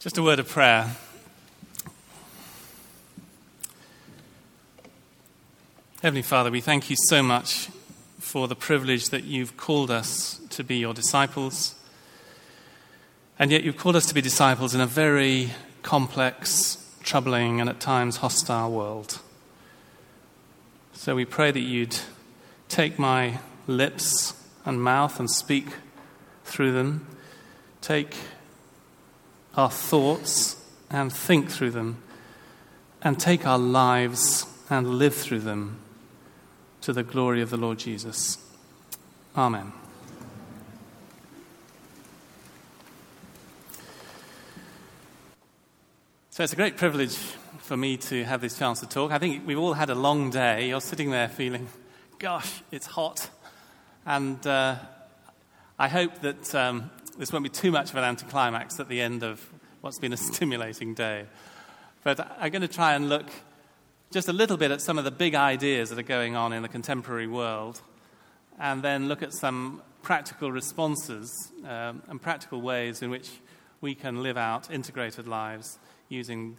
Just a word of prayer. Heavenly Father, we thank you so much for the privilege that you've called us to be your disciples. And yet you've called us to be disciples in a very complex, troubling, and at times hostile world. So we pray that you'd take my lips and mouth and speak through them. Take our thoughts and think through them, and take our lives and live through them to the glory of the Lord Jesus. Amen. So it's a great privilege for me to have this chance to talk. I think we've all had a long day. You're sitting there feeling, gosh, it's hot. And uh, I hope that um, this won't be too much of an anticlimax at the end of what's been a stimulating day. But I'm going to try and look just a little bit at some of the big ideas that are going on in the contemporary world, and then look at some practical responses um, and practical ways in which we can live out integrated lives using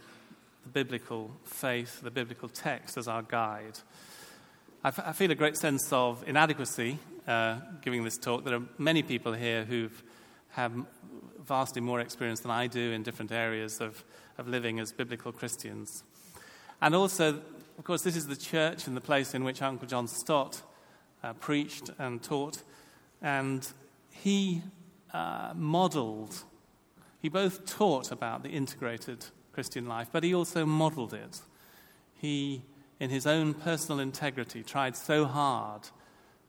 the biblical faith, the biblical text as our guide. I, f- I feel a great sense of inadequacy uh, giving this talk. There are many people here who've have vastly more experience than I do in different areas of, of living as biblical Christians. And also, of course, this is the church and the place in which Uncle John Stott uh, preached and taught. And he uh, modeled, he both taught about the integrated Christian life, but he also modeled it. He, in his own personal integrity, tried so hard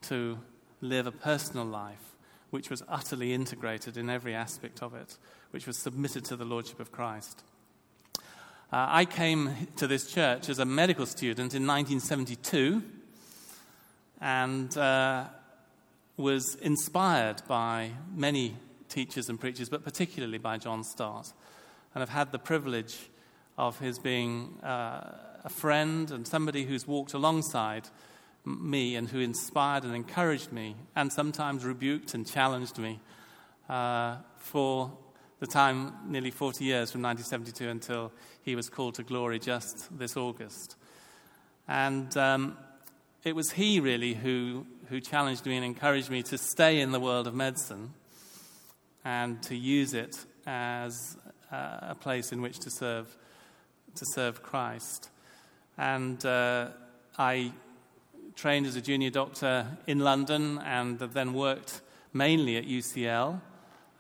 to live a personal life which was utterly integrated in every aspect of it, which was submitted to the Lordship of Christ. Uh, I came to this church as a medical student in 1972 and uh, was inspired by many teachers and preachers, but particularly by John Stott. And I've had the privilege of his being uh, a friend and somebody who's walked alongside me and who inspired and encouraged me, and sometimes rebuked and challenged me uh, for the time, nearly 40 years from 1972 until he was called to glory just this August. And um, it was he really who, who challenged me and encouraged me to stay in the world of medicine and to use it as uh, a place in which to serve, to serve Christ. And uh, I trained as a junior doctor in London and then worked mainly at UCL,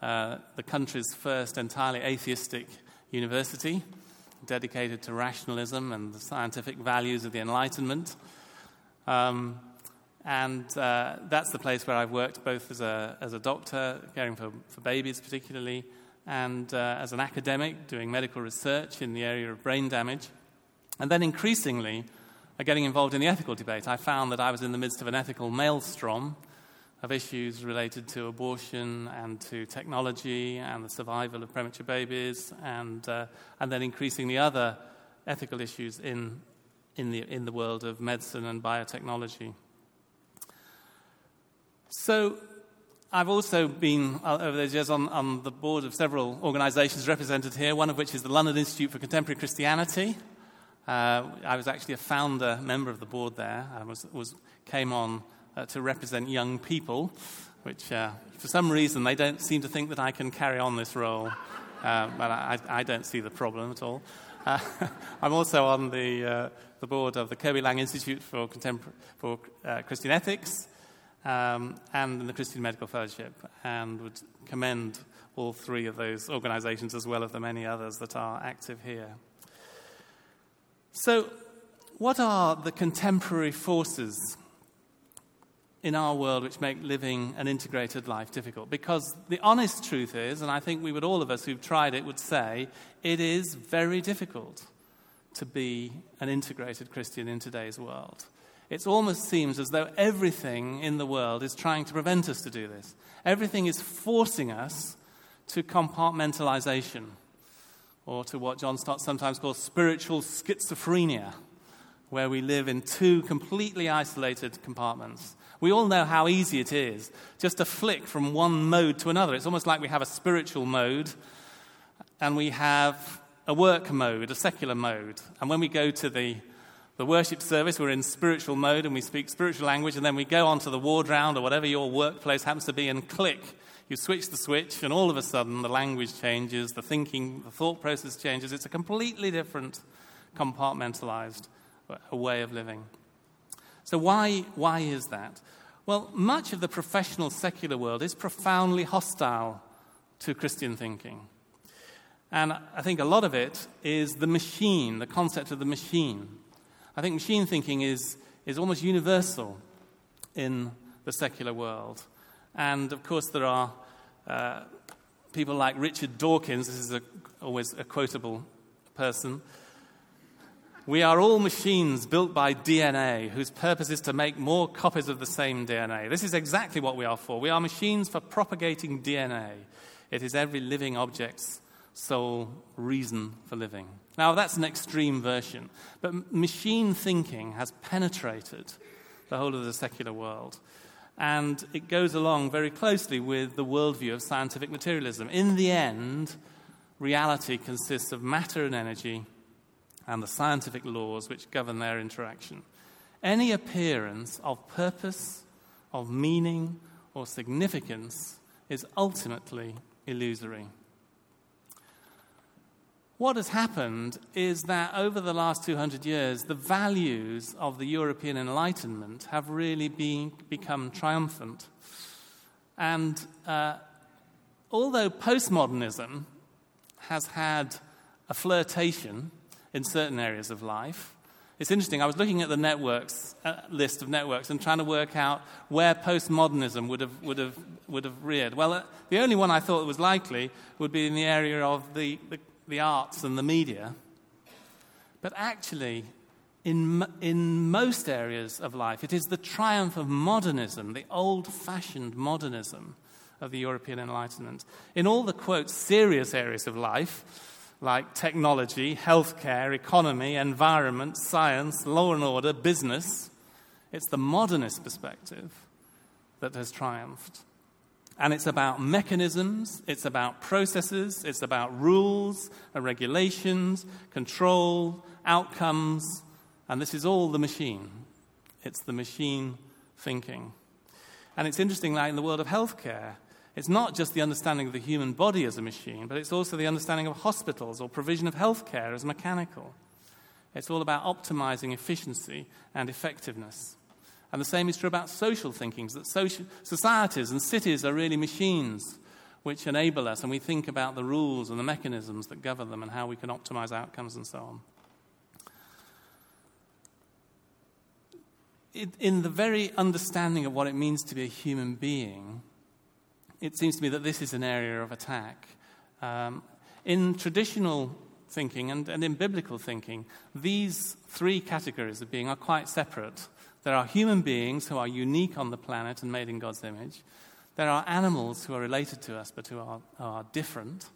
uh, the country's first entirely atheistic university, dedicated to rationalism and the scientific values of the Enlightenment. Um, and uh, that's the place where I've worked both as a, as a doctor, caring for, for babies particularly, and uh, as an academic, doing medical research in the area of brain damage. And then increasingly, getting involved in the ethical debate, I found that I was in the midst of an ethical maelstrom of issues related to abortion and to technology and the survival of premature babies, and, uh, and then increasingly other ethical issues in, in, the, in the world of medicine and biotechnology. So, I've also been, uh, over those years, on, on the board of several organizations represented here, one of which is the London Institute for Contemporary Christianity, uh, I was actually a founder member of the board there. I was, was came on uh, to represent young people, which uh, for some reason they don't seem to think that I can carry on this role, uh, but I, I, don't see the problem at all. Uh, I'm also on the, uh, the board of the Kirby Laing Institute for, Contempor- for Christian Ethics um, and the Christian Medical Fellowship, and would commend all three of those organizations as well as the many others that are active here. So, what are the contemporary forces in our world which make living an integrated life difficult? Because the honest truth is, and I think we would all of us who've tried it would say, it is very difficult to be an integrated Christian in today's world. It almost seems as though everything in the world is trying to prevent us to do this. Everything is forcing us to compartmentalization or to what John Stott sometimes calls spiritual schizophrenia, where we live in two completely isolated compartments. We all know how easy it is just to flick from one mode to another. It's almost like we have a spiritual mode and we have a work mode, a secular mode. And when we go to the, the worship service, we're in spiritual mode and we speak spiritual language, and then we go onto the ward round or whatever your workplace happens to be and click. You switch the switch, and all of a sudden the language changes, the thinking, the thought process changes. It's a completely different, compartmentalized uh, way of living. So, why, why is that? Well, much of the professional secular world is profoundly hostile to Christian thinking. And I think a lot of it is the machine, the concept of the machine. I think machine thinking is, is almost universal in the secular world. And of course, there are uh, people like Richard Dawkins, this is a, always a quotable person. We are all machines built by DNA whose purpose is to make more copies of the same DNA. This is exactly what we are for. We are machines for propagating DNA. It is every living object's sole reason for living. Now, that's an extreme version, but machine thinking has penetrated the whole of the secular world. And it goes along very closely with the worldview of scientific materialism. In the end, reality consists of matter and energy and the scientific laws which govern their interaction. Any appearance of purpose, of meaning, or significance is ultimately illusory. What has happened is that over the last 200 years, the values of the European Enlightenment have really been, become triumphant. And uh, although postmodernism has had a flirtation in certain areas of life, it's interesting. I was looking at the networks uh, list of networks and trying to work out where postmodernism would have, would have, would have reared. Well, uh, the only one I thought was likely would be in the area of the, the the arts and the media. But actually, in, in most areas of life, it is the triumph of modernism, the old fashioned modernism of the European Enlightenment. In all the, quote, serious areas of life, like technology, healthcare, economy, environment, science, law and order, business, it's the modernist perspective that has triumphed. And it's about mechanisms, it's about processes, it's about rules and regulations, control, outcomes, and this is all the machine. It's the machine thinking. And it's interesting, like in the world of healthcare, it's not just the understanding of the human body as a machine, but it's also the understanding of hospitals or provision of healthcare as mechanical. It's all about optimizing efficiency and effectiveness. And the same is true about social thinkings, that social, societies and cities are really machines which enable us, and we think about the rules and the mechanisms that govern them and how we can optimize outcomes and so on. It, in the very understanding of what it means to be a human being, it seems to me that this is an area of attack. Um, in traditional thinking and, and in biblical thinking, these three categories of being are quite separate. There are human beings who are unique on the planet and made in God's image. There are animals who are related to us but who are, are different.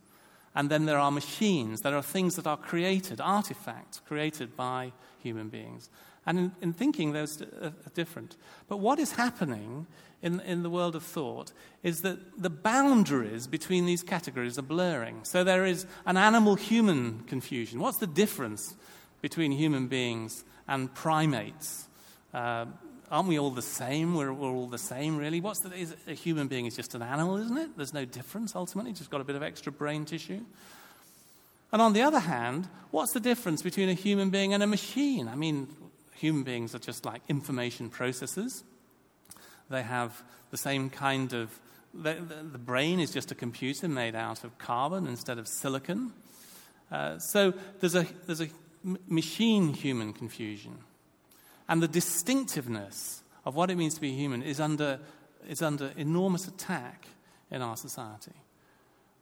And then there are machines. There are things that are created, artifacts created by human beings. And in, in thinking, those uh, are different. But what is happening in, in the world of thought is that the boundaries between these categories are blurring. So there is an animal human confusion. What's the difference between human beings and primates? Uh, aren't we all the same? We're, we're, all the same, really. What's the, is, a human being is just an animal, isn't it? There's no difference ultimately, just got a bit of extra brain tissue. And on the other hand, what's the difference between a human being and a machine? I mean, human beings are just like information processors. They have the same kind of. The, the, brain is just a computer made out of carbon instead of silicon. Uh, so there's a, there's a machine human confusion. And the distinctiveness of what it means to be human is under, is under enormous attack in our society.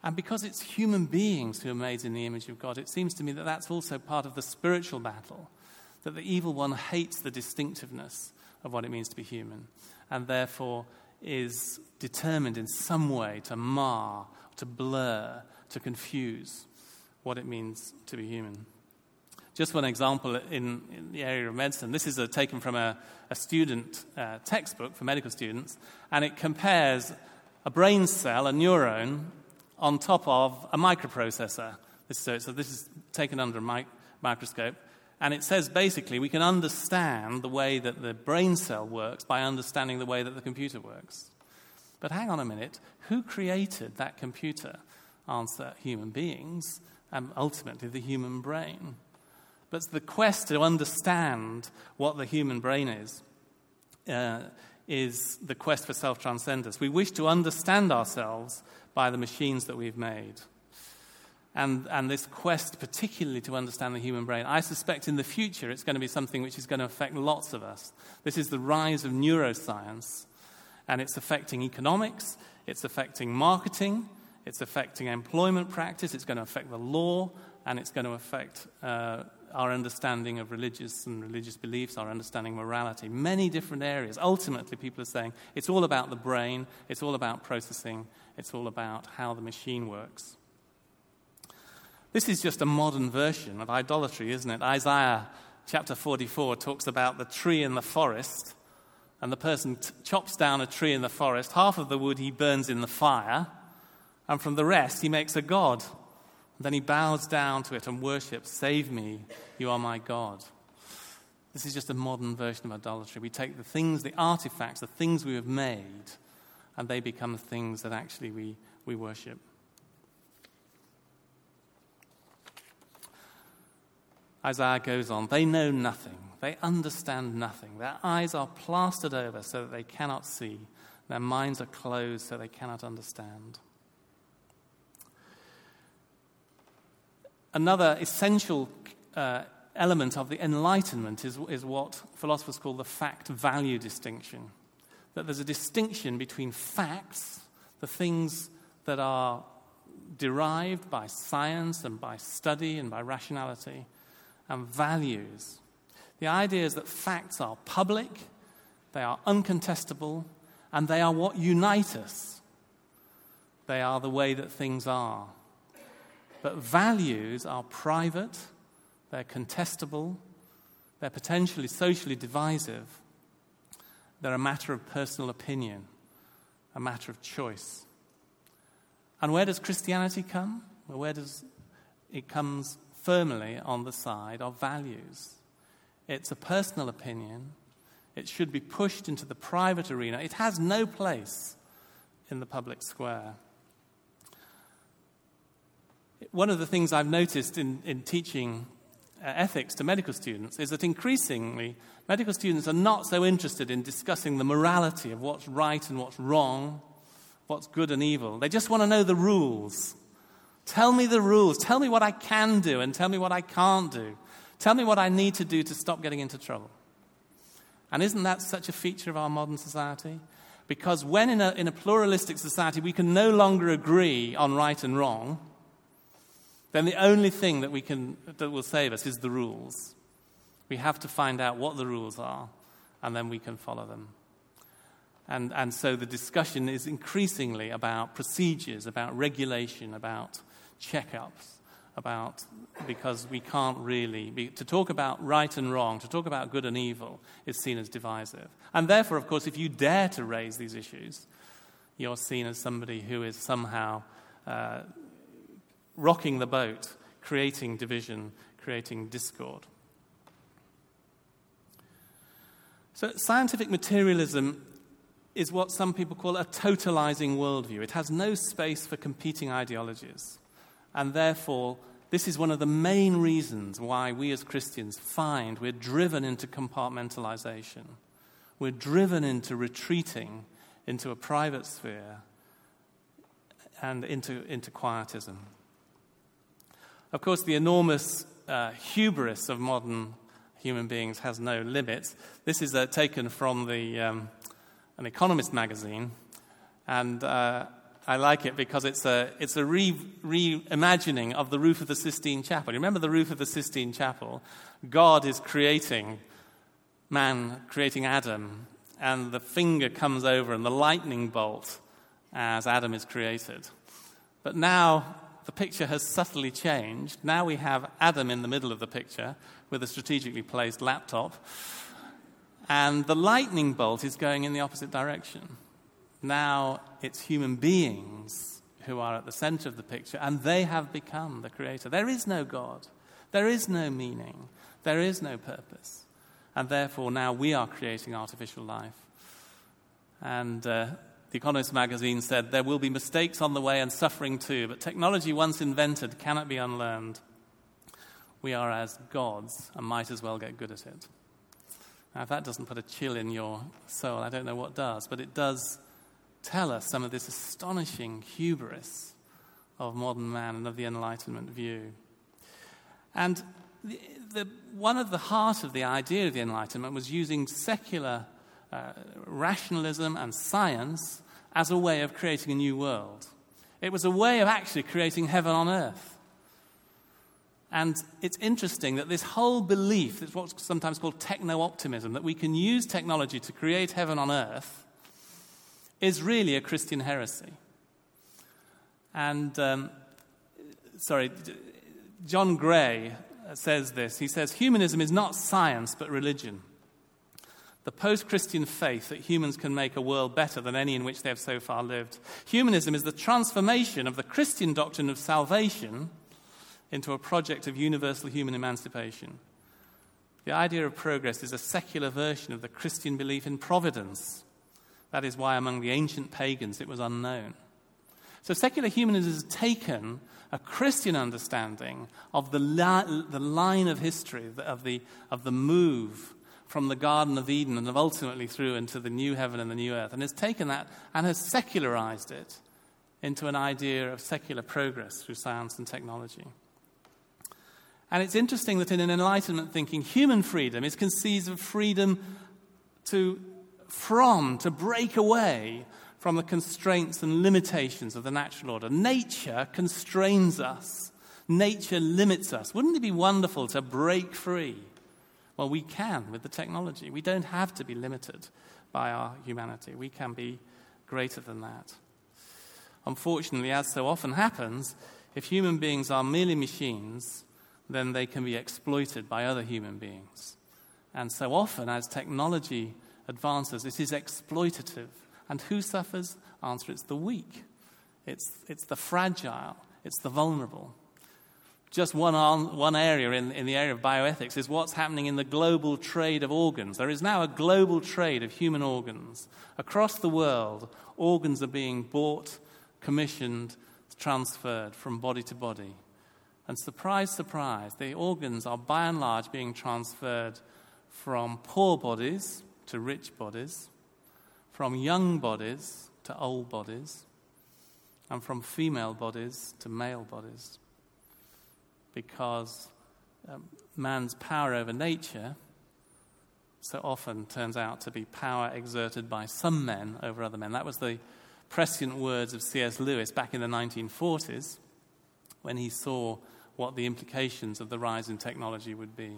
And because it's human beings who are made in the image of God, it seems to me that that's also part of the spiritual battle, that the evil one hates the distinctiveness of what it means to be human, and therefore is determined in some way to mar, to blur, to confuse what it means to be human. Just one example in, in the area of medicine. This is a, taken from a, a student uh, textbook for medical students, and it compares a brain cell, a neuron, on top of a microprocessor So, so this is taken under a mic- microscope. And it says basically we can understand the way that the brain cell works by understanding the way that the computer works. But hang on a minute, who created that computer? Answer human beings, and ultimately the human brain. But the quest to understand what the human brain is uh, is the quest for self transcendence. We wish to understand ourselves by the machines that we've made. And, and this quest, particularly to understand the human brain, I suspect in the future it's going to be something which is going to affect lots of us. This is the rise of neuroscience, and it's affecting economics, it's affecting marketing, it's affecting employment practice, it's going to affect the law, and it's going to affect uh, our understanding of religious and religious beliefs, our understanding of morality, many different areas. Ultimately, people are saying it's all about the brain, it's all about processing, it's all about how the machine works. This is just a modern version of idolatry, isn't it? Isaiah chapter 44 talks about the tree in the forest, and the person t- chops down a tree in the forest. Half of the wood he burns in the fire, and from the rest he makes a god. Then he bows down to it and worships, Save me, you are my God. This is just a modern version of idolatry. We take the things, the artifacts, the things we have made, and they become the things that actually we, we worship. Isaiah goes on, they know nothing. They understand nothing. Their eyes are plastered over so that they cannot see. Their minds are closed so they cannot understand. Another essential uh, element of the Enlightenment is, is what philosophers call the fact value distinction. That there's a distinction between facts, the things that are derived by science and by study and by rationality, and values. The idea is that facts are public, they are uncontestable, and they are what unite us. They are the way that things are. But values are private, they're contestable, they're potentially socially divisive, they're a matter of personal opinion, a matter of choice. And where does Christianity come? Well, where does it comes firmly on the side of values. It's a personal opinion. It should be pushed into the private arena. It has no place in the public square. One of the things I've noticed in, in teaching uh, ethics to medical students is that increasingly medical students are not so interested in discussing the morality of what's right and what's wrong, what's good and evil. They just want to know the rules. Tell me the rules. Tell me what I can do and tell me what I can't do. Tell me what I need to do to stop getting into trouble. And isn't that such a feature of our modern society? Because when in a, in a pluralistic society we can no longer agree on right and wrong, then the only thing that, we can, that will save us is the rules. We have to find out what the rules are, and then we can follow them. And, and so the discussion is increasingly about procedures, about regulation, about checkups about because we can't really be, to talk about right and wrong to talk about good and evil is seen as divisive and therefore of course if you dare to raise these issues you're seen as somebody who is somehow uh, rocking the boat creating division creating discord so scientific materialism is what some people call a totalizing worldview. It has no space for competing ideologies. And therefore, this is one of the main reasons why we as Christians find we're driven into compartmentalization. We're driven into retreating into a private sphere and into, into quietism. Of course, the enormous uh, hubris of modern human beings has no limits. This is uh, taken from the, um, an Economist magazine, and uh, I like it because it's a, it's a re, reimagining of the roof of the Sistine Chapel. You remember the roof of the Sistine Chapel? God is creating man, creating Adam, and the finger comes over and the lightning bolt as Adam is created. But now the picture has subtly changed. Now we have Adam in the middle of the picture with a strategically placed laptop, and the lightning bolt is going in the opposite direction. Now it's human beings who are at the center of the picture, and they have become the creator. There is no God, there is no meaning, there is no purpose. And therefore, now we are creating artificial life. And uh, the Economist magazine said there will be mistakes on the way and suffering too, but technology once invented cannot be unlearned. We are as gods and might as well get good at it. Now, if that doesn't put a chill in your soul, I don't know what does, but it does tell us some of this astonishing hubris of modern man and of the Enlightenment view. And the, the, one of the heart of the idea of the Enlightenment was using secular uh, rationalism and science as a way of creating a new world. It was a way of actually creating heaven on earth. And it's interesting that this whole belief, is what's sometimes called techno optimism, that we can use technology to create heaven on earth, is really a Christian heresy. And, um, sorry, John Gray says this. He says, Humanism is not science, but religion. The post Christian faith that humans can make a world better than any in which they have so far lived. Humanism is the transformation of the Christian doctrine of salvation into a project of universal human emancipation. The idea of progress is a secular version of the Christian belief in providence. That is why among the ancient pagans it was unknown. So secular humanism has taken a Christian understanding of the, li- the line of history, of the, of the move from the Garden of Eden and ultimately through into the new heaven and the new earth, and has taken that and has secularized it into an idea of secular progress through science and technology. And it's interesting that in an Enlightenment thinking, human freedom is conceived of freedom to, from, to break away from the constraints and limitations of the natural order. Nature constrains us, nature limits us. Wouldn't it be wonderful to break free? Well, we can with the technology. We don't have to be limited by our humanity, we can be greater than that. Unfortunately, as so often happens, if human beings are merely machines, then they can be exploited by other human beings. And so often, as technology advances, it is exploitative and who suffers? Answer it's the weak, it's, it's the fragile, it's the vulnerable. Just one, on, one area in, in the area of bioethics is what's happening in the global trade of organs. There is now a global trade of human organs. Across the world, organs are being bought, commissioned, transferred from body to body. And surprise, surprise, the organs are by and large being transferred from poor bodies to rich bodies, from young bodies to old bodies, and from female bodies to male bodies. Because um, man's power over nature so often turns out to be power exerted by some men over other men. That was the prescient words of C.S. Lewis back in the 1940s when he saw what the implications of the rise in technology would be.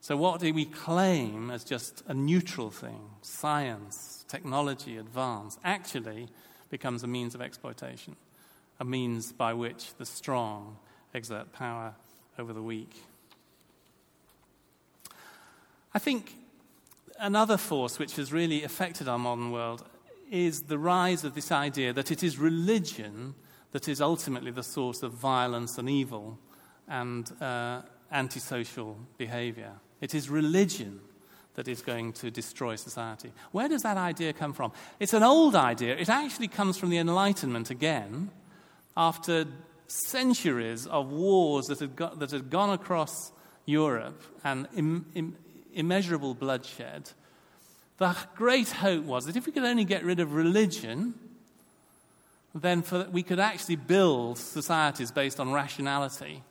So, what do we claim as just a neutral thing, science, technology, advance, actually becomes a means of exploitation, a means by which the strong exert power over the weak. I think another force which has really affected our modern world is the rise of this idea that it is religion that is ultimately the source of violence and evil and uh, antisocial behavior. It is religion that is going to destroy society. Where does that idea come from? It's an old idea. It actually comes from the Enlightenment again, after centuries of wars that had, got, that had gone across Europe and Im, Im, immeasurable bloodshed. The great hope was that if we could only get rid of religion, then for, we could actually build societies based on rationality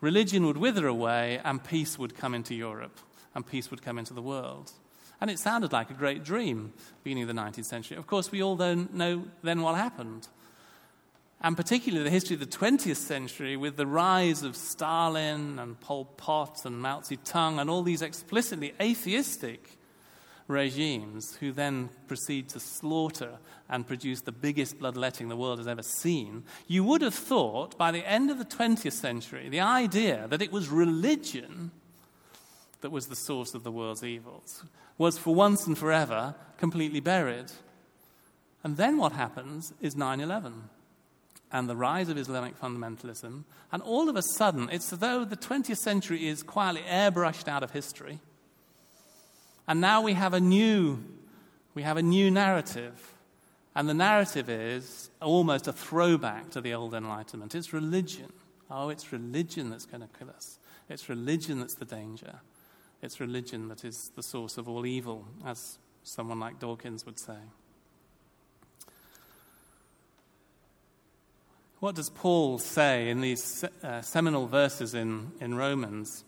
religion would wither away and peace would come into Europe and peace would come into the world. And it sounded like a great dream, beginning of the 19th century. Of course, we all know then what happened. And particularly the history of the 20th century, with the rise of Stalin and Pol Pot and Mao Zedong and all these explicitly atheistic regimes who then proceed to slaughter and produce the biggest bloodletting the world has ever seen, you would have thought by the end of the 20th century, the idea that it was religion that was the source of the world's evils was for once and forever completely buried. And then what happens is 9 11. And the rise of Islamic fundamentalism, and all of a sudden, it's as though the 20th century is quietly airbrushed out of history. And now we have a new, we have a new narrative. And the narrative is almost a throwback to the old Enlightenment. It's religion. Oh, it's religion that's going to kill us. It's religion that's the danger. It's religion that is the source of all evil, as someone like Dawkins would say. What does Paul say in these uh, seminal verses in, in Romans?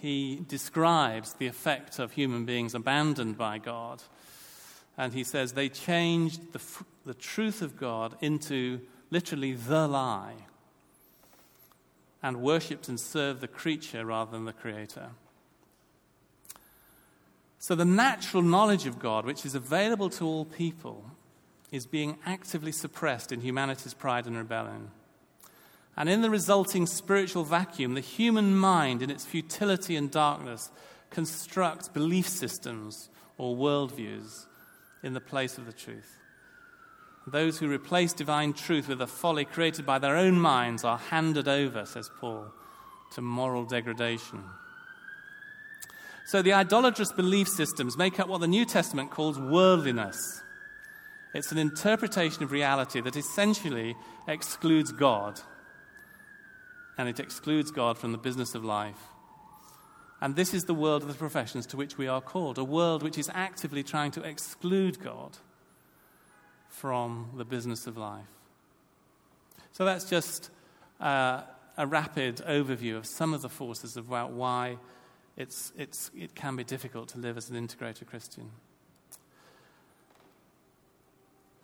He describes the effect of human beings abandoned by God. And he says they changed the, the truth of God into literally the lie and worshipped and served the creature rather than the creator. So, the natural knowledge of God, which is available to all people, is being actively suppressed in humanity's pride and rebellion. And in the resulting spiritual vacuum, the human mind, in its futility and darkness, constructs belief systems or worldviews in the place of the truth. Those who replace divine truth with a folly created by their own minds are handed over, says Paul, to moral degradation. So the idolatrous belief systems make up what the New Testament calls worldliness. It's an interpretation of reality that essentially excludes God. And it excludes God from the business of life. And this is the world of the professions to which we are called a world which is actively trying to exclude God from the business of life. So that's just uh, a rapid overview of some of the forces about why it's, it's, it can be difficult to live as an integrated Christian.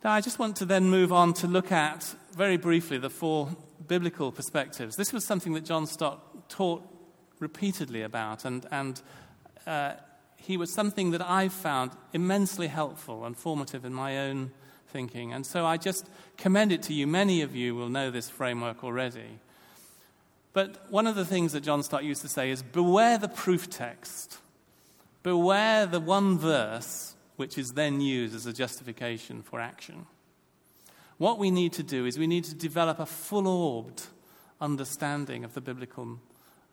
Now, I just want to then move on to look at, very briefly, the four biblical perspectives. This was something that John Stott taught repeatedly about, and, and uh, he was something that I found immensely helpful and formative in my own thinking. And so I just commend it to you. Many of you will know this framework already. But one of the things that John Stott used to say is beware the proof text, beware the one verse which is then used as a justification for action. What we need to do is we need to develop a full orbed understanding of the biblical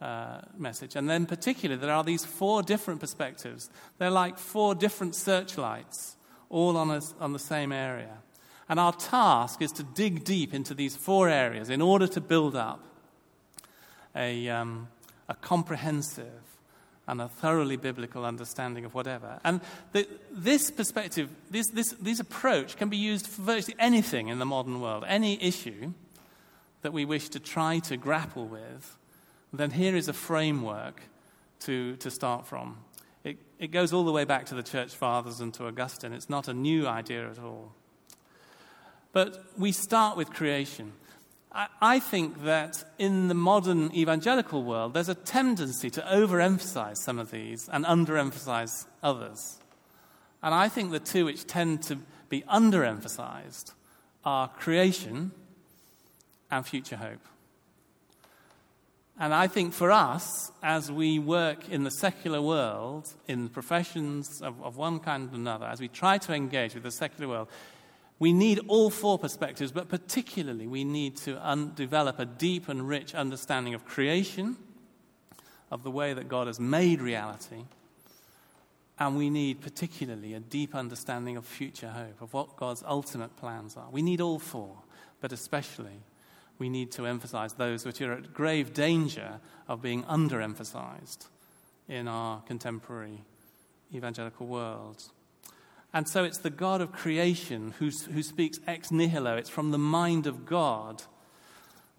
uh, message. And then, particularly, there are these four different perspectives. They're like four different searchlights, all on, a, on the same area. And our task is to dig deep into these four areas in order to build up a, um, a comprehensive and a thoroughly biblical understanding of whatever. And the, this perspective, this, this, this approach can be used for virtually anything in the modern world, any issue that we wish to try to grapple with, then here is a framework to, to start from. It, it goes all the way back to the church fathers and to Augustine. It's not a new idea at all. But we start with creation. I think that in the modern evangelical world, there's a tendency to overemphasize some of these and underemphasize others. And I think the two which tend to be underemphasized are creation and future hope. And I think for us, as we work in the secular world, in professions of, of one kind or another, as we try to engage with the secular world, we need all four perspectives, but particularly we need to un- develop a deep and rich understanding of creation, of the way that God has made reality, and we need particularly a deep understanding of future hope, of what God's ultimate plans are. We need all four, but especially we need to emphasize those which are at grave danger of being underemphasized in our contemporary evangelical world. And so it's the God of creation who, who speaks ex nihilo. It's from the mind of God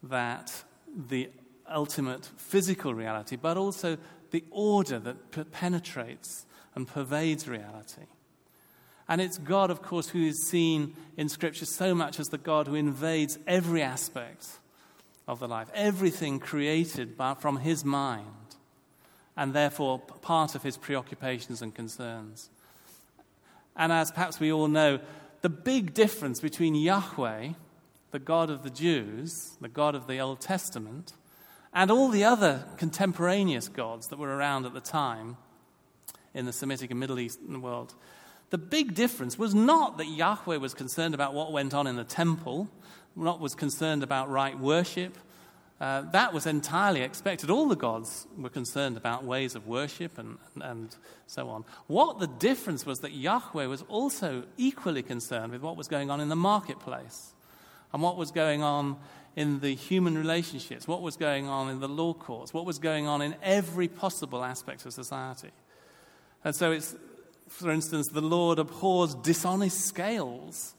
that the ultimate physical reality, but also the order that penetrates and pervades reality. And it's God, of course, who is seen in Scripture so much as the God who invades every aspect of the life, everything created by, from His mind, and therefore part of His preoccupations and concerns. And as perhaps we all know, the big difference between Yahweh, the God of the Jews, the God of the Old Testament, and all the other contemporaneous gods that were around at the time in the Semitic and Middle Eastern world, the big difference was not that Yahweh was concerned about what went on in the temple, not was concerned about right worship. Uh, that was entirely expected. All the gods were concerned about ways of worship and, and so on. What the difference was that Yahweh was also equally concerned with what was going on in the marketplace and what was going on in the human relationships, what was going on in the law courts, what was going on in every possible aspect of society. And so it's, for instance, the Lord abhors dishonest scales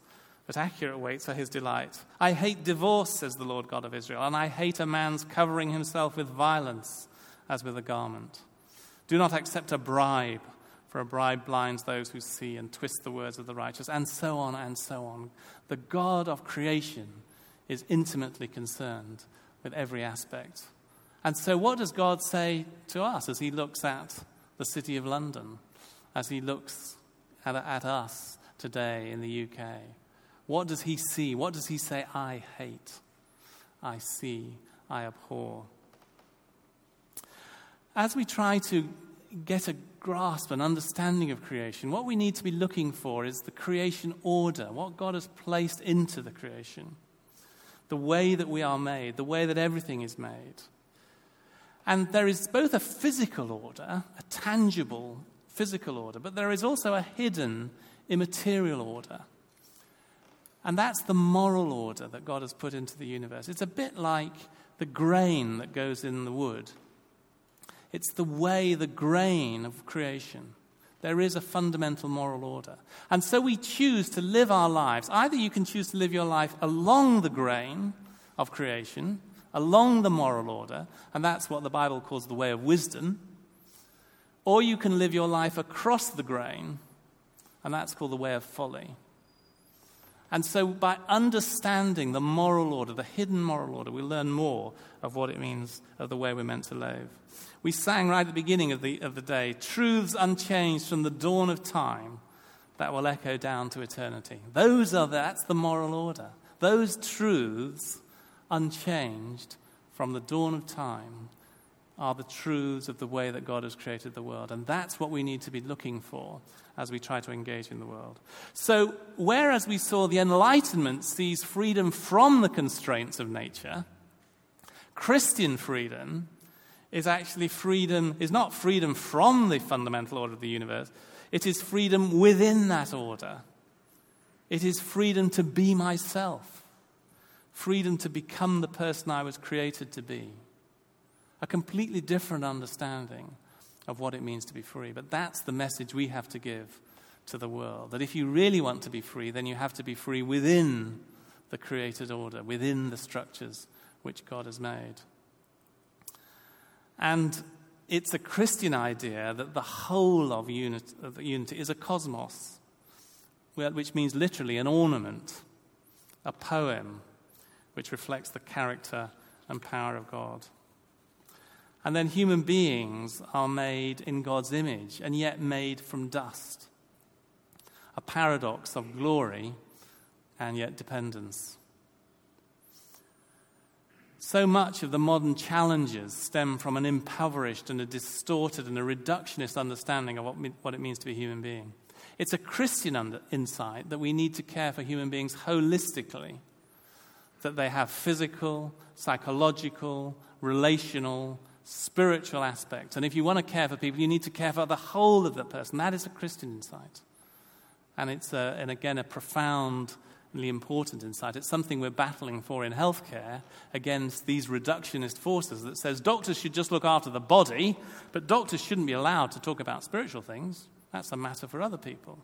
but accurate weights are his delight. I hate divorce, says the Lord God of Israel, and I hate a man's covering himself with violence as with a garment. Do not accept a bribe, for a bribe blinds those who see and twists the words of the righteous, and so on and so on. The God of creation is intimately concerned with every aspect. And so, what does God say to us as he looks at the city of London, as he looks at, at us today in the UK? What does he see? What does he say, I hate, I see, I abhor? As we try to get a grasp and understanding of creation, what we need to be looking for is the creation order, what God has placed into the creation, the way that we are made, the way that everything is made. And there is both a physical order, a tangible physical order, but there is also a hidden immaterial order. And that's the moral order that God has put into the universe. It's a bit like the grain that goes in the wood. It's the way, the grain of creation. There is a fundamental moral order. And so we choose to live our lives. Either you can choose to live your life along the grain of creation, along the moral order, and that's what the Bible calls the way of wisdom, or you can live your life across the grain, and that's called the way of folly. And so, by understanding the moral order, the hidden moral order, we learn more of what it means, of the way we're meant to live. We sang right at the beginning of the, of the day truths unchanged from the dawn of time that will echo down to eternity. Those are, that's the moral order. Those truths unchanged from the dawn of time are the truths of the way that God has created the world. And that's what we need to be looking for as we try to engage in the world. So, whereas we saw the Enlightenment sees freedom from the constraints of nature, Christian freedom is actually freedom, is not freedom from the fundamental order of the universe, it is freedom within that order. It is freedom to be myself, freedom to become the person I was created to be. A completely different understanding of what it means to be free. But that's the message we have to give to the world. That if you really want to be free, then you have to be free within the created order, within the structures which God has made. And it's a Christian idea that the whole of unity, of unity is a cosmos, which means literally an ornament, a poem, which reflects the character and power of God. And then human beings are made in God's image and yet made from dust. A paradox of glory and yet dependence. So much of the modern challenges stem from an impoverished and a distorted and a reductionist understanding of what, what it means to be a human being. It's a Christian under, insight that we need to care for human beings holistically, that they have physical, psychological, relational, spiritual aspect. And if you want to care for people, you need to care for the whole of the person. That is a Christian insight. And it's, a, and again, a profoundly important insight. It's something we're battling for in healthcare against these reductionist forces that says doctors should just look after the body, but doctors shouldn't be allowed to talk about spiritual things. That's a matter for other people.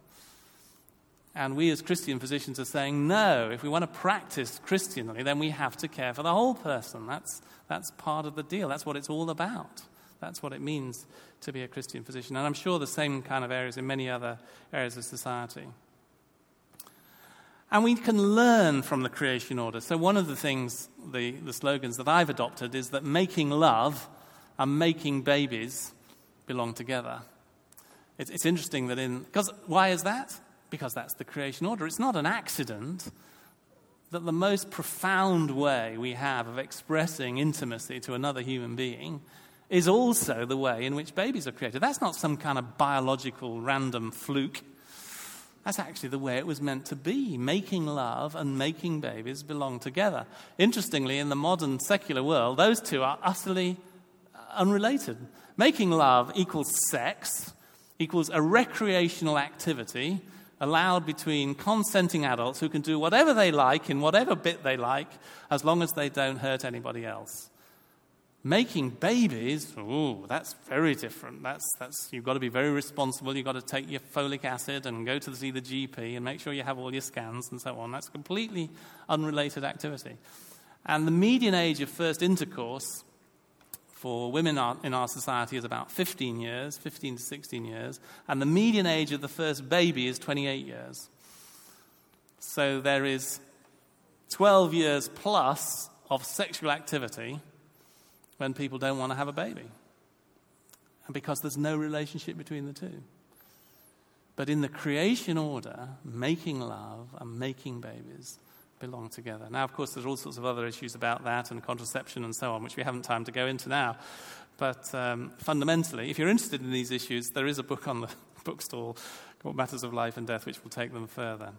And we as Christian physicians are saying, no, if we want to practice Christianly, then we have to care for the whole person. That's, that's part of the deal. That's what it's all about. That's what it means to be a Christian physician. And I'm sure the same kind of areas in many other areas of society. And we can learn from the creation order. So, one of the things, the, the slogans that I've adopted is that making love and making babies belong together. It's, it's interesting that in, because why is that? Because that's the creation order. It's not an accident that the most profound way we have of expressing intimacy to another human being is also the way in which babies are created. That's not some kind of biological random fluke. That's actually the way it was meant to be. Making love and making babies belong together. Interestingly, in the modern secular world, those two are utterly uh, unrelated. Making love equals sex, equals a recreational activity allowed between consenting adults who can do whatever they like in whatever bit they like as long as they don't hurt anybody else. Making babies, ooh, that's very different. That's, that's, you've got to be very responsible. You've got to take your folic acid and go to see the GP and make sure you have all your scans and so on. That's completely unrelated activity. And the median age of first intercourse for women in our society is about 15 years, 15 to 16 years, and the median age of the first baby is 28 years. So there is 12 years plus of sexual activity when people don't want to have a baby. And because there's no relationship between the two. But in the creation order, making love and making babies belong together. Now, of course, there's all sorts of other issues about that and contraception and so on, which we haven't time to go into now. But um, fundamentally, if you're interested in these issues, there is a book on the bookstall called Matters of Life and Death, which will take them further.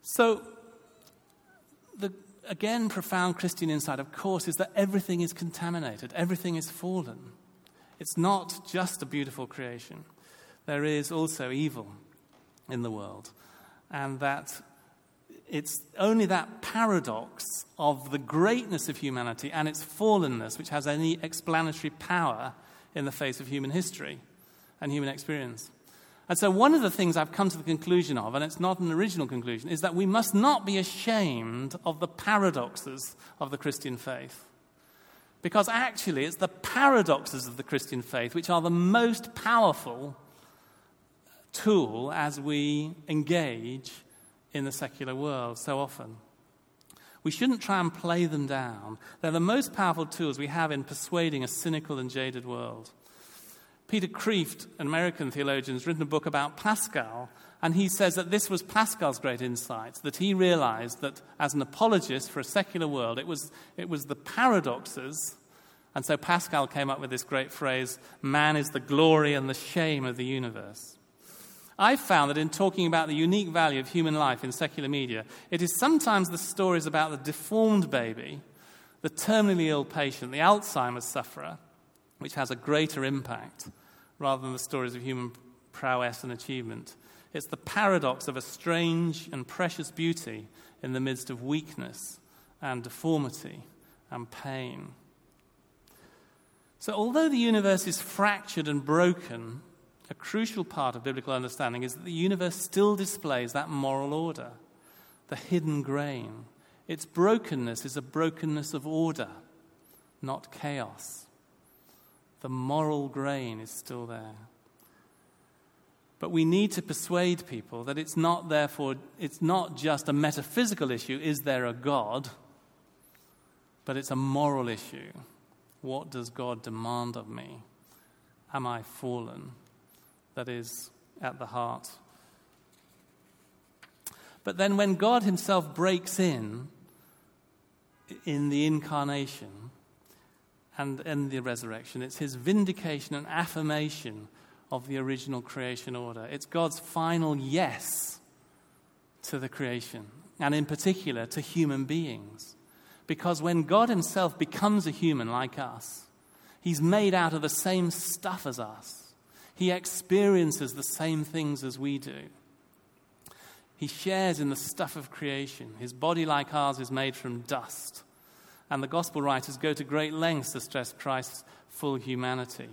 So, the again, profound Christian insight, of course, is that everything is contaminated, everything is fallen. It's not just a beautiful creation, there is also evil in the world. And that it's only that paradox of the greatness of humanity and its fallenness which has any explanatory power in the face of human history and human experience. And so, one of the things I've come to the conclusion of, and it's not an original conclusion, is that we must not be ashamed of the paradoxes of the Christian faith. Because actually, it's the paradoxes of the Christian faith which are the most powerful tool as we engage in the secular world so often. We shouldn't try and play them down. They're the most powerful tools we have in persuading a cynical and jaded world. Peter Kreeft, an American theologian, has written a book about Pascal, and he says that this was Pascal's great insight, that he realized that as an apologist for a secular world, it was, it was the paradoxes. And so Pascal came up with this great phrase man is the glory and the shame of the universe. I've found that in talking about the unique value of human life in secular media, it is sometimes the stories about the deformed baby, the terminally ill patient, the Alzheimer's sufferer, which has a greater impact rather than the stories of human prowess and achievement. It's the paradox of a strange and precious beauty in the midst of weakness and deformity and pain. So, although the universe is fractured and broken, a crucial part of biblical understanding is that the universe still displays that moral order, the hidden grain. Its brokenness is a brokenness of order, not chaos the moral grain is still there. But we need to persuade people that it's not, therefore, it's not just a metaphysical issue, is there a God? But it's a moral issue. What does God demand of me? Am I fallen? That is at the heart. But then when God Himself breaks in, in the incarnation, and in the resurrection. It's his vindication and affirmation of the original creation order. It's God's final yes to the creation, and in particular to human beings. Because when God himself becomes a human like us, he's made out of the same stuff as us. He experiences the same things as we do. He shares in the stuff of creation. His body, like ours, is made from dust and the gospel writers go to great lengths to stress Christ's full humanity.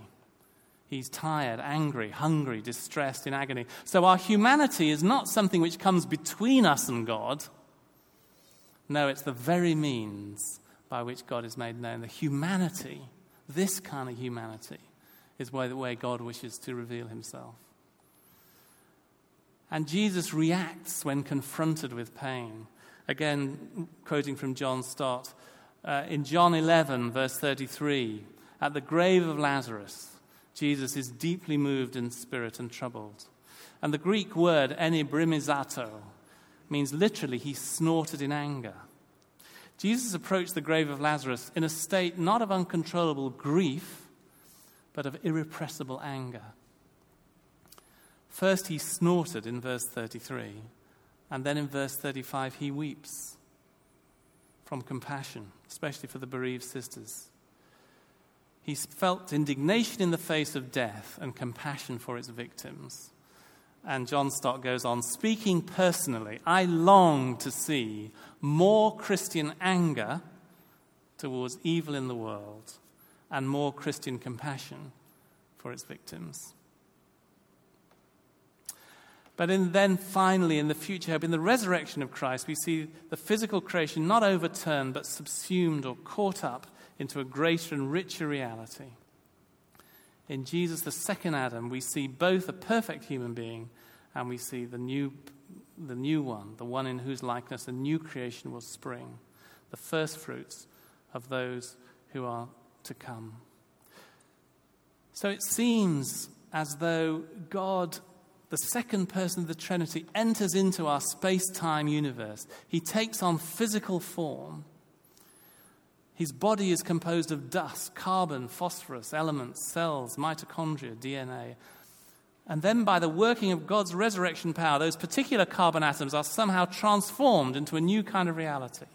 He's tired, angry, hungry, distressed, in agony. So our humanity is not something which comes between us and God. No, it's the very means by which God is made known. The humanity, this kind of humanity, is the way God wishes to reveal himself. And Jesus reacts when confronted with pain. Again, quoting from John Stott uh, in John 11, verse 33, at the grave of Lazarus, Jesus is deeply moved in spirit and troubled. And the Greek word enebrimizato means literally he snorted in anger. Jesus approached the grave of Lazarus in a state not of uncontrollable grief, but of irrepressible anger. First, he snorted in verse 33, and then in verse 35, he weeps from compassion, especially for the bereaved sisters. He felt indignation in the face of death and compassion for its victims. And John Stott goes on speaking personally, I long to see more Christian anger towards evil in the world and more Christian compassion for its victims. But in, then finally, in the future hope, in the resurrection of Christ, we see the physical creation not overturned, but subsumed or caught up into a greater and richer reality. In Jesus, the second Adam, we see both a perfect human being and we see the new, the new one, the one in whose likeness a new creation will spring, the first fruits of those who are to come. So it seems as though God, the second person of the Trinity, enters into our space time universe. He takes on physical form. His body is composed of dust, carbon, phosphorus, elements, cells, mitochondria, DNA. And then, by the working of God's resurrection power, those particular carbon atoms are somehow transformed into a new kind of reality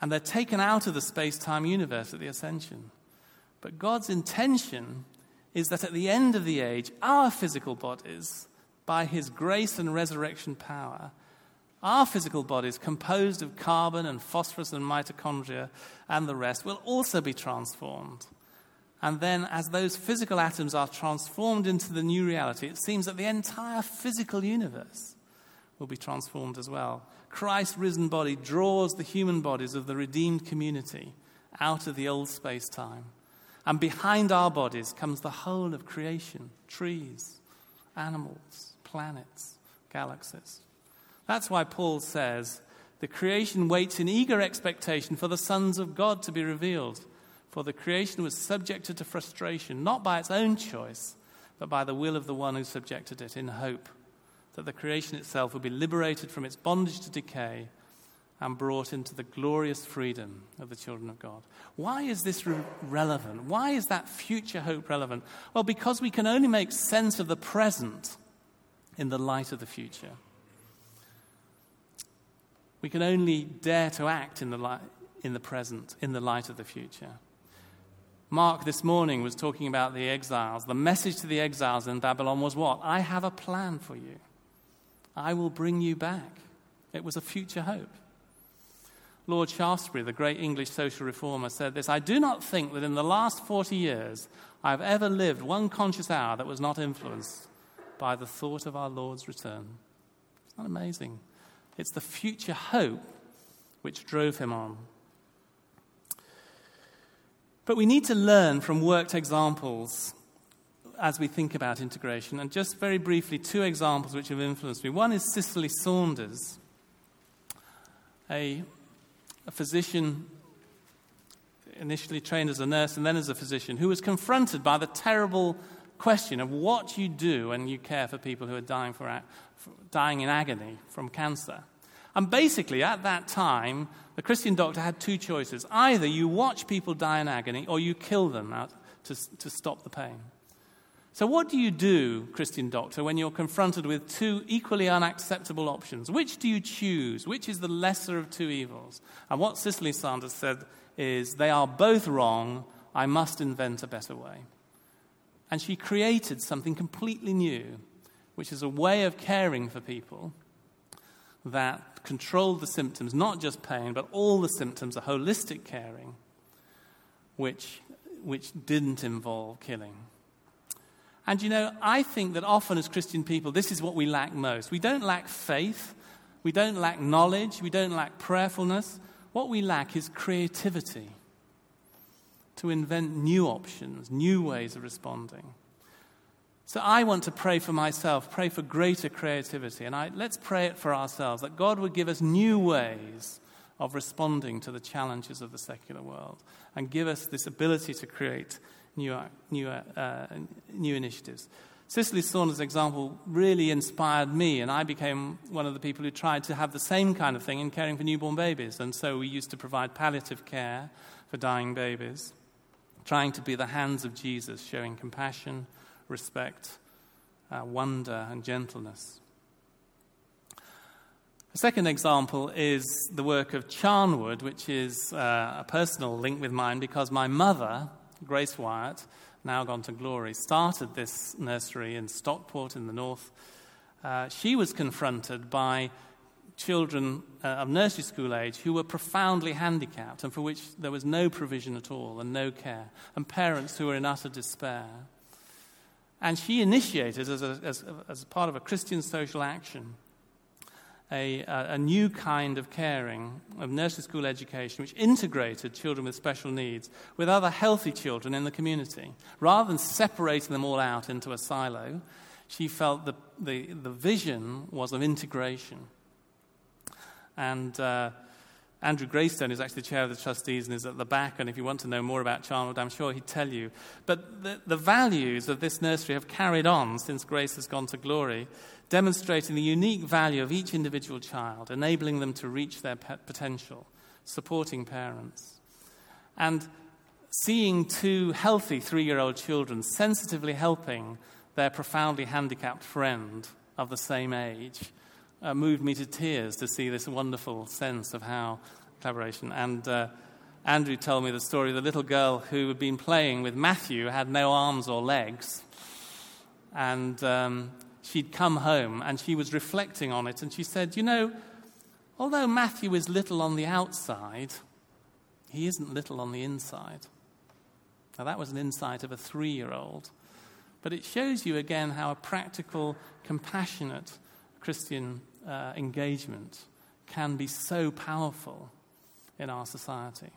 and they're taken out of the space time universe at the ascension. But God's intention is that at the end of the age, our physical bodies, by his grace and resurrection power, our physical bodies, composed of carbon and phosphorus and mitochondria and the rest, will also be transformed. And then, as those physical atoms are transformed into the new reality, it seems that the entire physical universe will be transformed as well. Christ's risen body draws the human bodies of the redeemed community out of the old space time. And behind our bodies comes the whole of creation trees, animals, planets, galaxies. That's why Paul says the creation waits in eager expectation for the sons of God to be revealed. For the creation was subjected to frustration, not by its own choice, but by the will of the one who subjected it in hope that the creation itself will be liberated from its bondage to decay and brought into the glorious freedom of the children of God. Why is this re- relevant? Why is that future hope relevant? Well, because we can only make sense of the present in the light of the future. We can only dare to act in the, li- in the present, in the light of the future. Mark this morning was talking about the exiles. The message to the exiles in Babylon was what? I have a plan for you. I will bring you back. It was a future hope. Lord Shaftesbury, the great English social reformer, said this I do not think that in the last 40 years I have ever lived one conscious hour that was not influenced by the thought of our Lord's return. Isn't that amazing? It's the future hope which drove him on. But we need to learn from worked examples as we think about integration. And just very briefly, two examples which have influenced me. One is Cicely Saunders, a, a physician initially trained as a nurse and then as a physician, who was confronted by the terrible question of what you do when you care for people who are dying, for, dying in agony from cancer. And basically, at that time, the Christian doctor had two choices. Either you watch people die in agony or you kill them out to, to stop the pain. So, what do you do, Christian doctor, when you're confronted with two equally unacceptable options? Which do you choose? Which is the lesser of two evils? And what Cicely Saunders said is, they are both wrong. I must invent a better way. And she created something completely new, which is a way of caring for people that controlled the symptoms, not just pain, but all the symptoms, a holistic caring, which, which didn't involve killing. And you know, I think that often as Christian people, this is what we lack most. We don't lack faith, we don't lack knowledge, we don't lack prayerfulness. What we lack is creativity to invent new options, new ways of responding. So I want to pray for myself, pray for greater creativity, and I, let's pray it for ourselves that God would give us new ways of responding to the challenges of the secular world and give us this ability to create new, new, uh, new initiatives. Cicely Saunders' example really inspired me, and I became one of the people who tried to have the same kind of thing in caring for newborn babies. And so we used to provide palliative care for dying babies, trying to be the hands of Jesus, showing compassion, respect, uh, wonder and gentleness. The second example is the work of Charnwood, which is uh, a personal link with mine because my mother, Grace Wyatt, now gone to glory, started this nursery in Stockport in the north. Uh, she was confronted by children uh, of nursery school age who were profoundly handicapped and for which there was no provision at all and no care, and parents who were in utter despair. And she initiated, as, a, as, as part of a Christian social action, a, a, new kind of caring, of nursery school education, which integrated children with special needs with other healthy children in the community. Rather than separating them all out into a silo, she felt the, the, the vision was of integration. And uh, Andrew Graystone is actually the chair of the trustees and is at the back. And if you want to know more about Charnwood, I'm sure he'd tell you. But the, the values of this nursery have carried on since Grace has gone to glory demonstrating the unique value of each individual child, enabling them to reach their potential, supporting parents. And seeing two healthy three year old children sensitively helping their profoundly handicapped friend of the same age uh, moved me to tears to see this wonderful sense of how collaboration. And uh, Andrew told me the story of the little girl who had been playing with Matthew, had no arms or legs. And um, she'd come home and she was reflecting on it and she said, You know, although Matthew is little on the outside, he isn't little on the inside. Now, that was an insight of a three year old. But it shows you again how a practical, compassionate Christian uh, engagement can be so powerful in our society.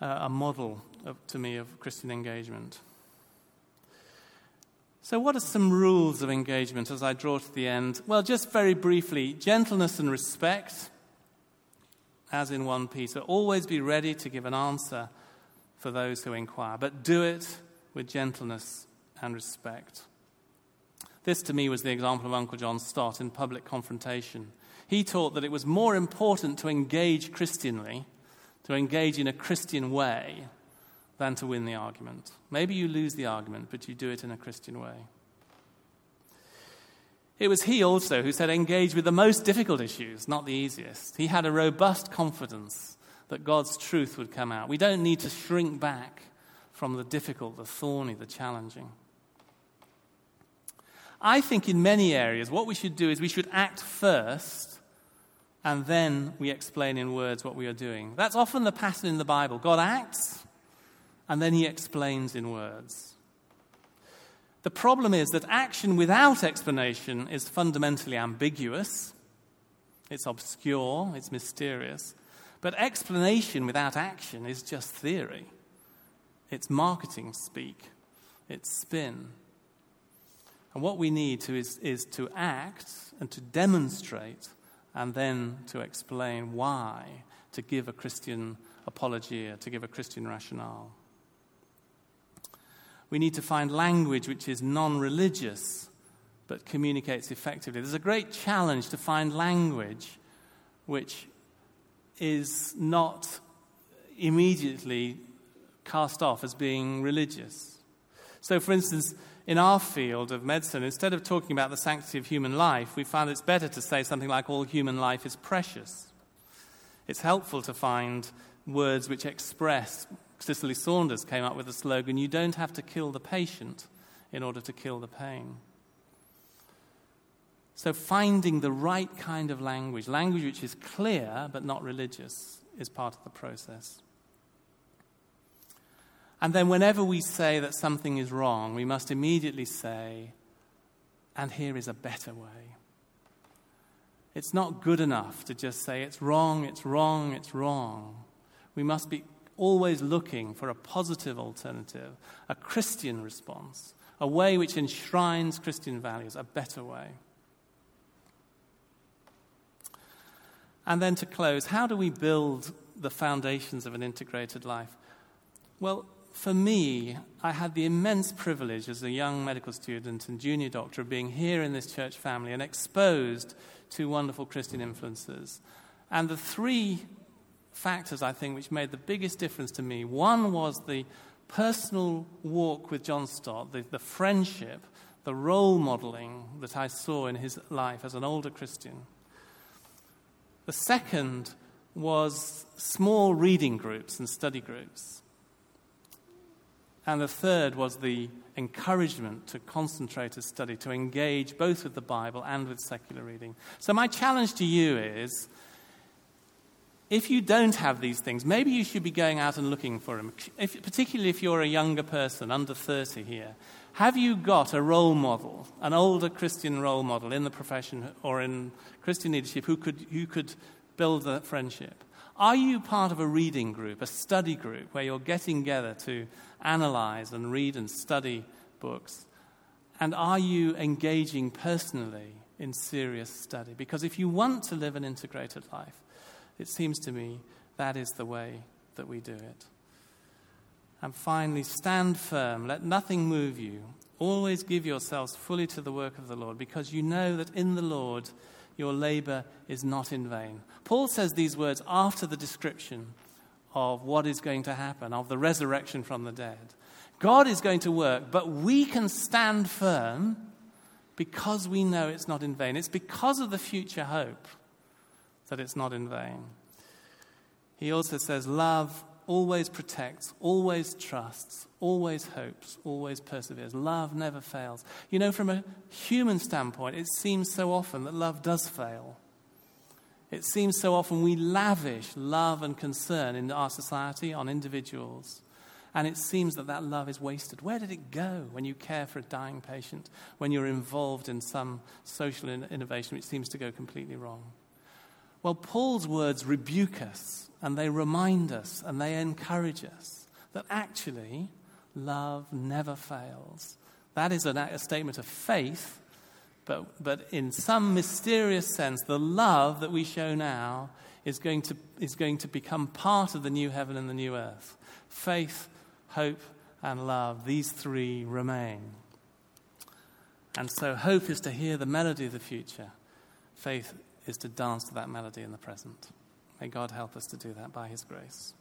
Uh, a model of, to me of Christian engagement. So, what are some rules of engagement as I draw to the end? Well, just very briefly gentleness and respect, as in 1 Peter. Always be ready to give an answer for those who inquire, but do it with gentleness and respect. This, to me, was the example of Uncle John Stott in public confrontation. He taught that it was more important to engage Christianly, to engage in a Christian way, than to win the argument. Maybe you lose the argument, but you do it in a Christian way. It was he also who said, engage with the most difficult issues, not the easiest. He had a robust confidence that God's truth would come out. We don't need to shrink back from the difficult, the thorny, the challenging. I think in many areas, what we should do is we should act first and then we explain in words what we are doing. That's often the pattern in the Bible. God acts, and then he explains in words. The problem is that action without explanation is fundamentally ambiguous, it's obscure, it's mysterious. But explanation without action is just theory. It's marketing speak, it's spin. And what we need to is, is to act and to demonstrate and then to explain why, to give a Christian apologia, to give a Christian rationale we need to find language which is non religious but communicates effectively. There's a great challenge to find language which is not immediately cast off as being religious. So, for instance, in our field of medicine, instead of talking about the sanctity of human life, we find it's better to say something like, all human life is precious. It's helpful to find words which express Cicely Saunders came up with the slogan you don't have to kill the patient in order to kill the pain. So, finding the right kind of language, language which is clear but not religious, is part of the process. And then, whenever we say that something is wrong, we must immediately say, and here is a better way. It's not good enough to just say, it's wrong, it's wrong, it's wrong. We must be always looking for a positive alternative, a Christian response, a way which enshrines Christian values, a better way. And then to close, how do we build the foundations of an integrated life? Well, for me, I had the immense privilege as a young medical student and junior doctor of being here in this church family and exposed to wonderful Christian influences. And the three factors, I think, which made the biggest difference to me. One was the personal walk with John Stott, the, the friendship, the role modeling that I saw in his life as an older Christian. The second was small reading groups and study groups. And the third was the encouragement to concentrate to study, to engage both with the Bible and with secular reading. So, my challenge to you is if you don't have these things, maybe you should be going out and looking for them, if, particularly if you're a younger person, under 30 here. Have you got a role model, an older Christian role model in the profession or in Christian leadership who could, who could build that friendship? Are you part of a reading group, a study group, where you're getting together to analyze and read and study books? And are you engaging personally in serious study? Because if you want to live an integrated life, it seems to me that is the way that we do it. And finally, stand firm. Let nothing move you. Always give yourselves fully to the work of the Lord, because you know that in the Lord your labor is not in vain. Paul says these words after the description of what is going to happen, of the resurrection from the dead. God is going to work, but we can stand firm because we know it's not in vain. It's because of the future hope that it's not in vain. He also says, Love always protects, always trusts, always hopes, always perseveres. Love never fails. You know, from a human standpoint, it seems so often that love does fail. It seems so often we lavish love and concern in our society on individuals. And it seems that that love is wasted. Where did it go when you care for a dying patient, when you're involved in some social innovation which seems to go completely wrong? Well, Paul's words rebuke us and they remind us and they encourage us that actually love never fails. That is a, a statement of faith, but, but in some mysterious sense, the love that we show now is going, to, is going to become part of the new heaven and the new earth. Faith, hope, and love, these three remain. And so, hope is to hear the melody of the future. Faith is to dance to that melody in the present. May God help us to do that by His grace.